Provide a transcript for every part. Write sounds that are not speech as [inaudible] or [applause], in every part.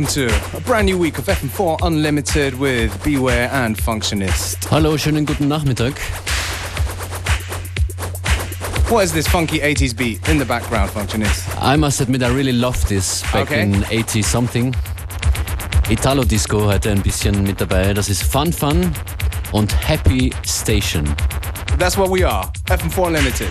Welcome to a brand new week of FM4 Unlimited with Beware and Functionist. Hallo, schönen guten Nachmittag. What is this funky 80s beat in the background, Functionist? I must admit, I really love this back Okay. in 80 something. Italo Disco heute ein bisschen mit dabei. Das ist Fun Fun und Happy Station. That's what we are, FM4 Unlimited.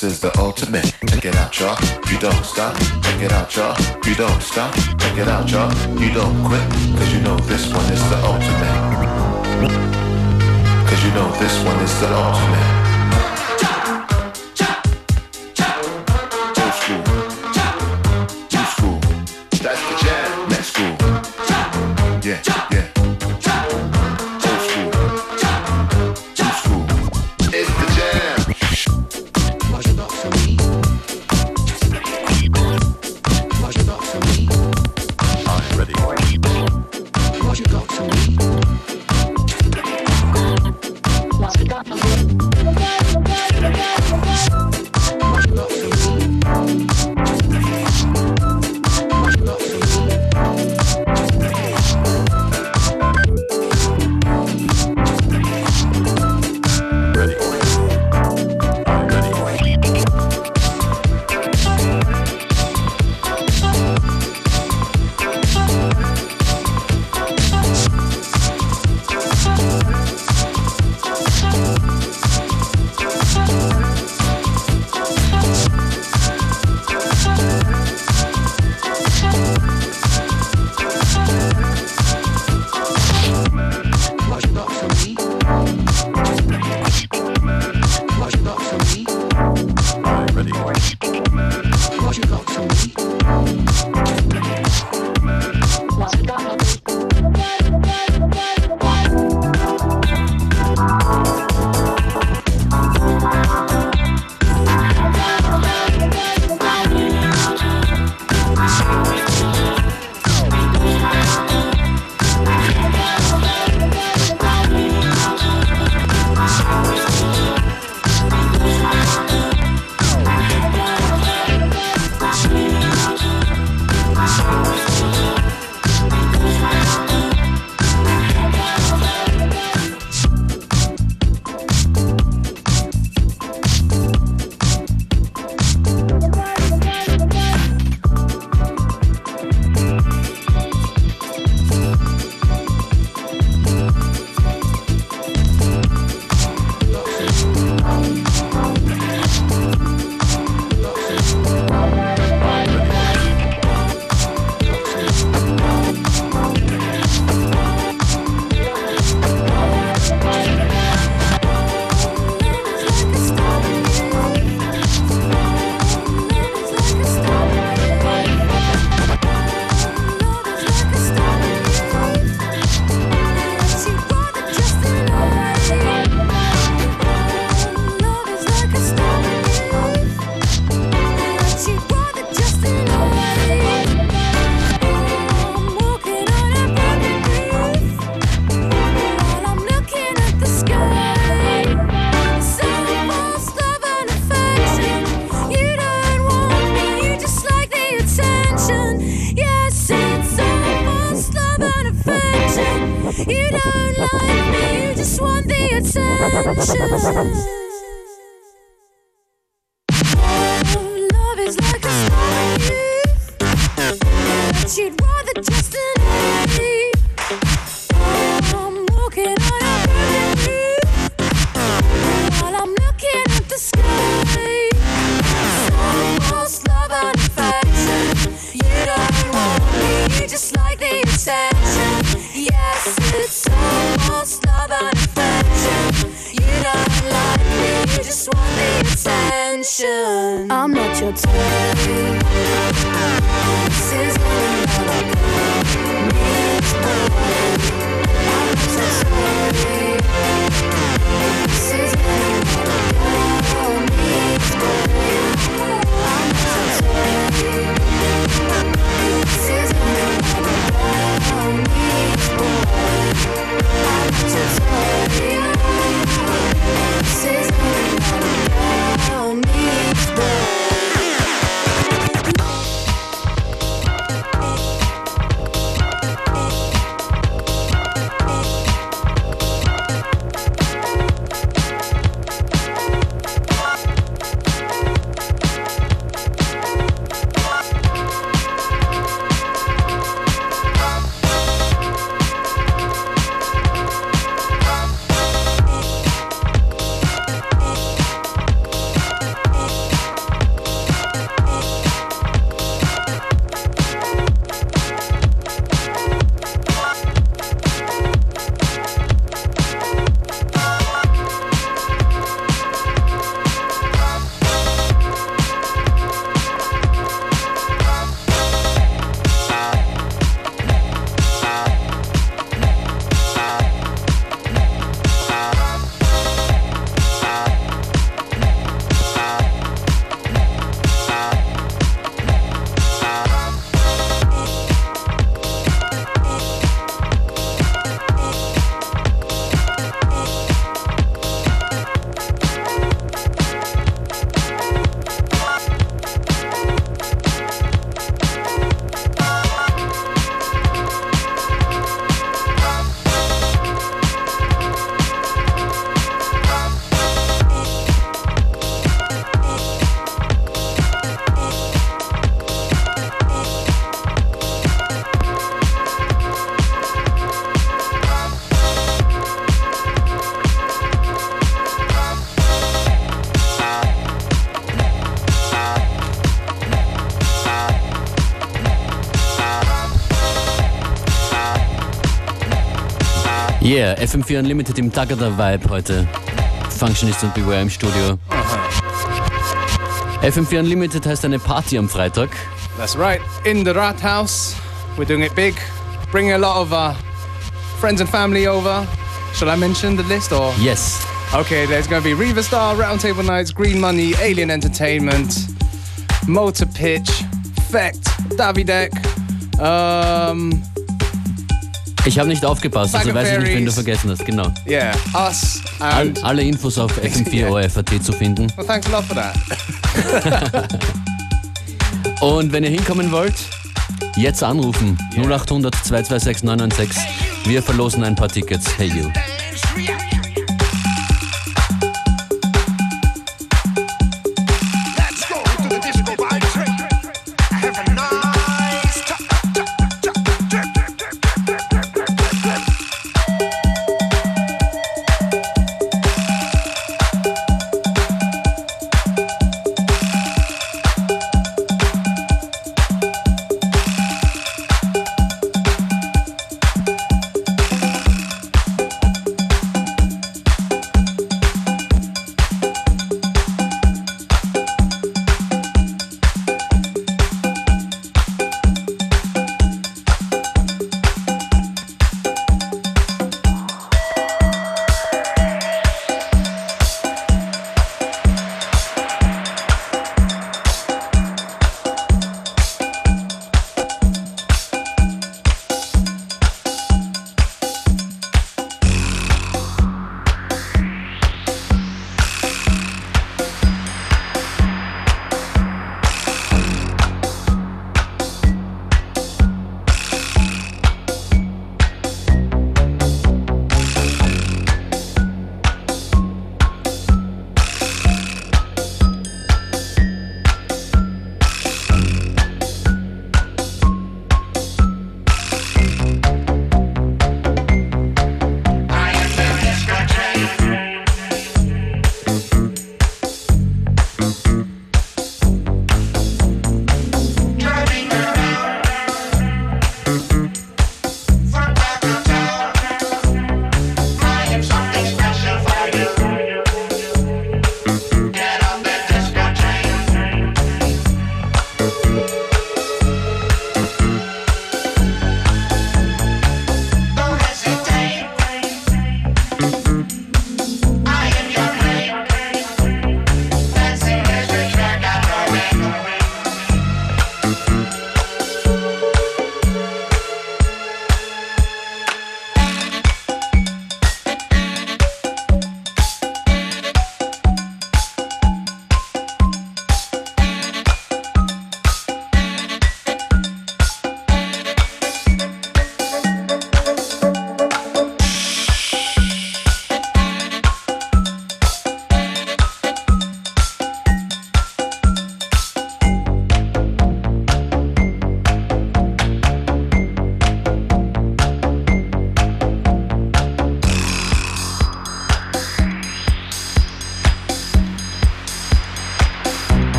This is the ultimate. Check it out, y'all. You don't stop. Check it out, y'all. You don't stop. Check it out, y'all. You don't quit, cause you know this one is the ultimate. Cause you know this one is the ultimate. Yeah, FM4 Unlimited im Tagada Vibe heute. Functionist und Beware im Studio. FM4 Unlimited heißt eine Party am Freitag. That's right, in the Rathaus. We're doing it big. Bringing a lot of uh, friends and family over. Shall I mention the list or? Yes. Okay, there's going to be Riva Star, Round Table Knights, Green Money, Alien Entertainment, Motor Pitch, Fect, Davidek, um, Ich habe nicht aufgepasst, also weiß ich nicht, wenn du vergessen hast, genau. Yeah, us All, alle Infos auf [laughs] fm4 zu finden. Well, thanks a lot for that. [laughs] Und wenn ihr hinkommen wollt, jetzt anrufen. Yeah. 0800 226 996. Wir verlosen ein paar Tickets. Hey you.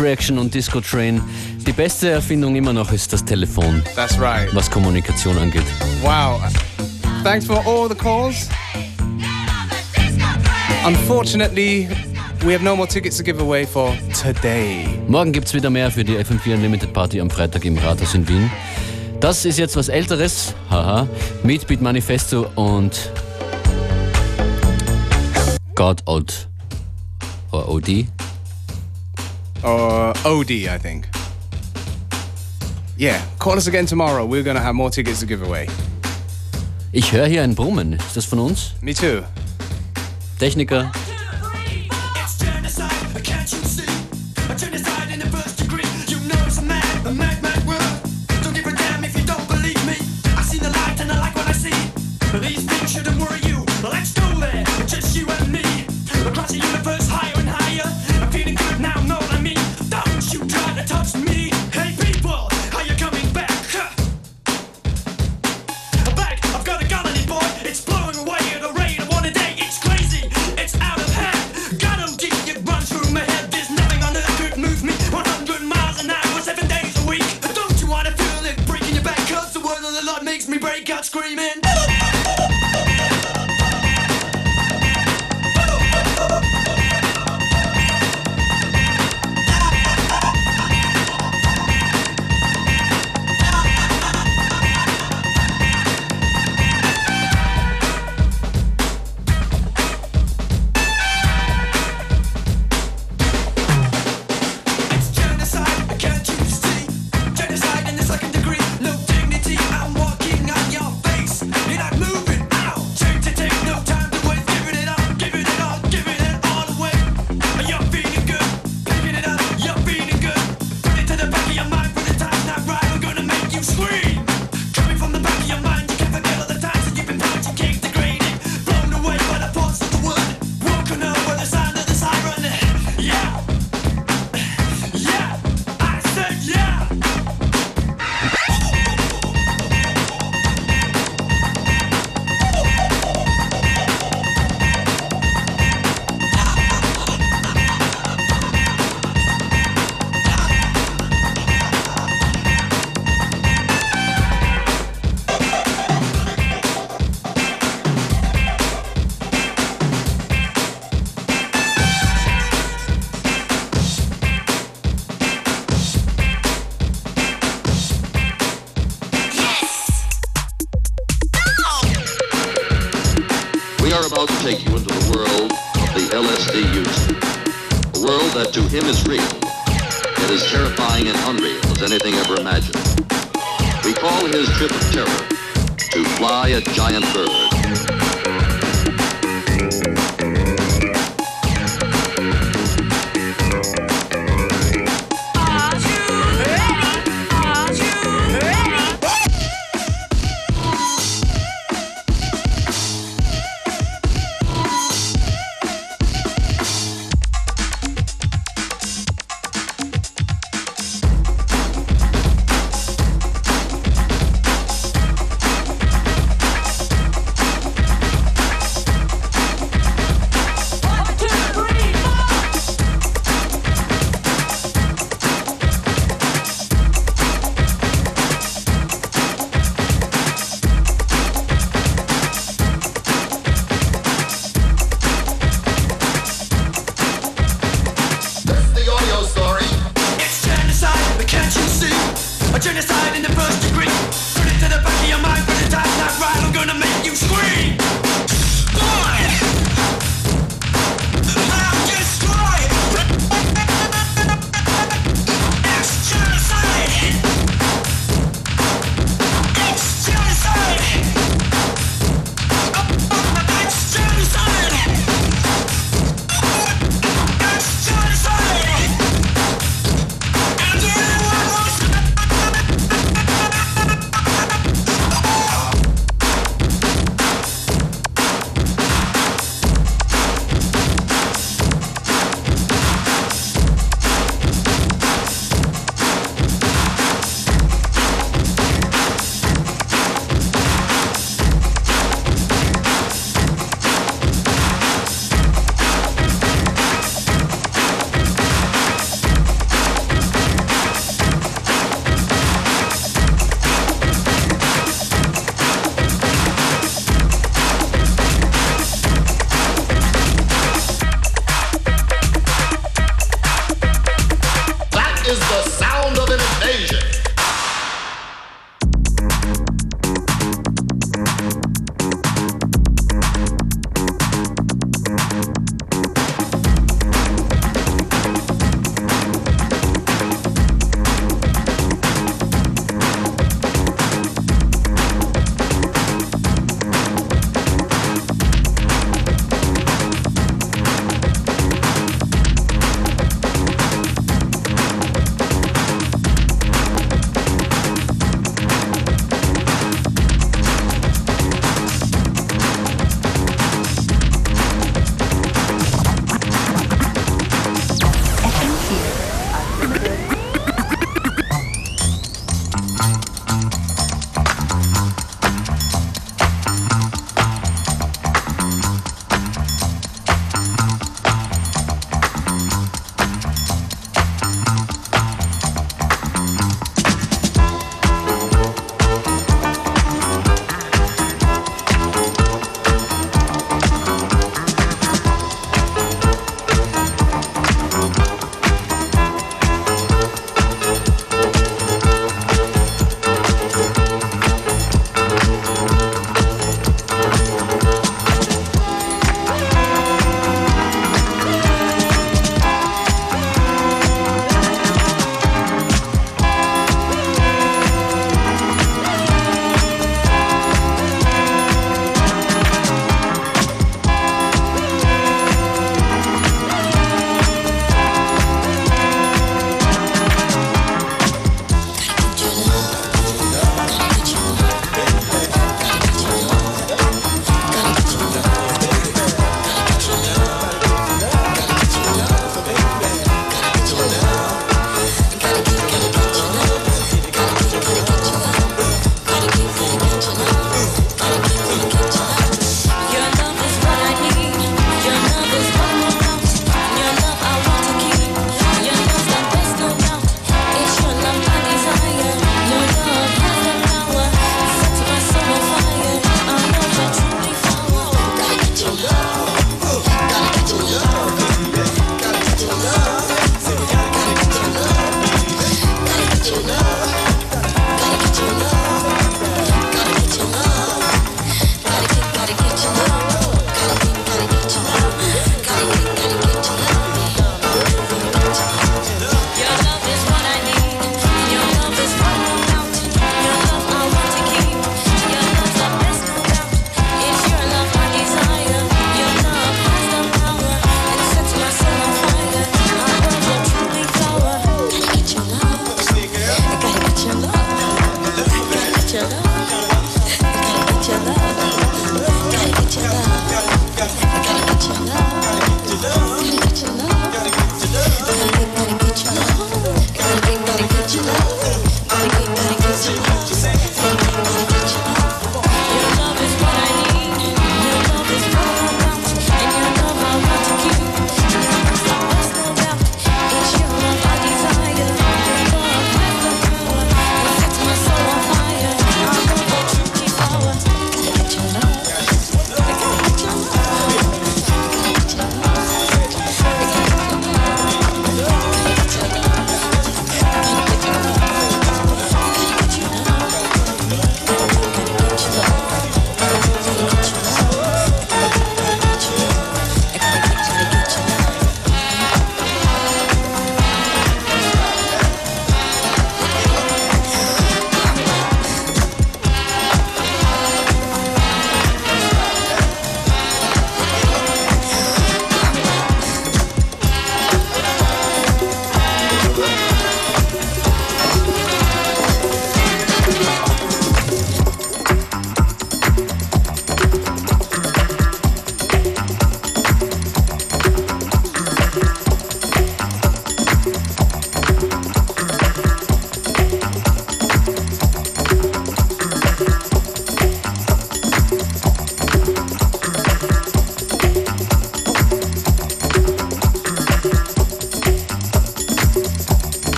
Reaction und Disco Train. Die beste Erfindung immer noch ist das Telefon. That's right. Was Kommunikation angeht. Wow. Thanks for all the calls. Unfortunately, we have no more tickets to give away for today. Morgen gibt's wieder mehr für die FM4 Unlimited Party am Freitag im Rathaus in Wien. Das ist jetzt was Älteres, haha, mit Beat Manifesto und God Out. Or OD. or OD, I think. Yeah, call us again tomorrow. We're gonna have more tickets to give away. Ich höre hier ein Brummen. Ist das von uns? Me too. Techniker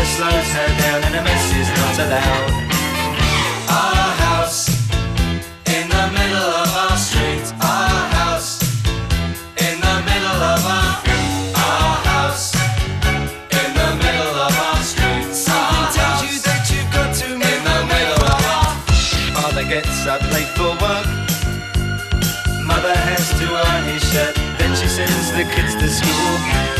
mother slows her down and a mess is not allowed. Our house in the middle of our street. Our house in the middle of our Our house in the middle of our street. You that you've got to in the middle of our. Father gets up late for work. Mother has to iron his shirt. Then she sends the kids to school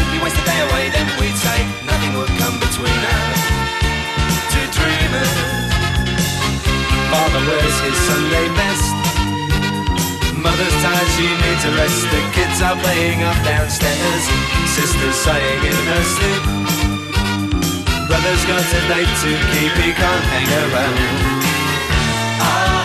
simply waste the day away, then we'd say nothing would come between us. Two dreamers. Father wears his Sunday best. Mother's tired, she needs a rest. The kids are playing up downstairs. Sister's sighing in her sleep. Brother's got a date to keep, he can't hang around. Ah.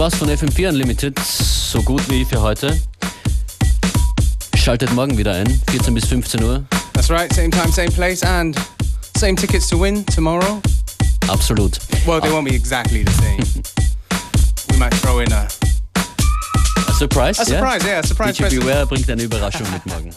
war's von FM4 Unlimited. So gut wie für heute. Schaltet morgen wieder ein, 14 bis 15 Uhr. That's right, same time, same place and same tickets to win tomorrow. Absolut. Well, they ah. won't be exactly the same. [laughs] we might throw in a... A surprise, A yeah? surprise, yeah, a surprise. DJ Beware bringt eine Überraschung mit morgen.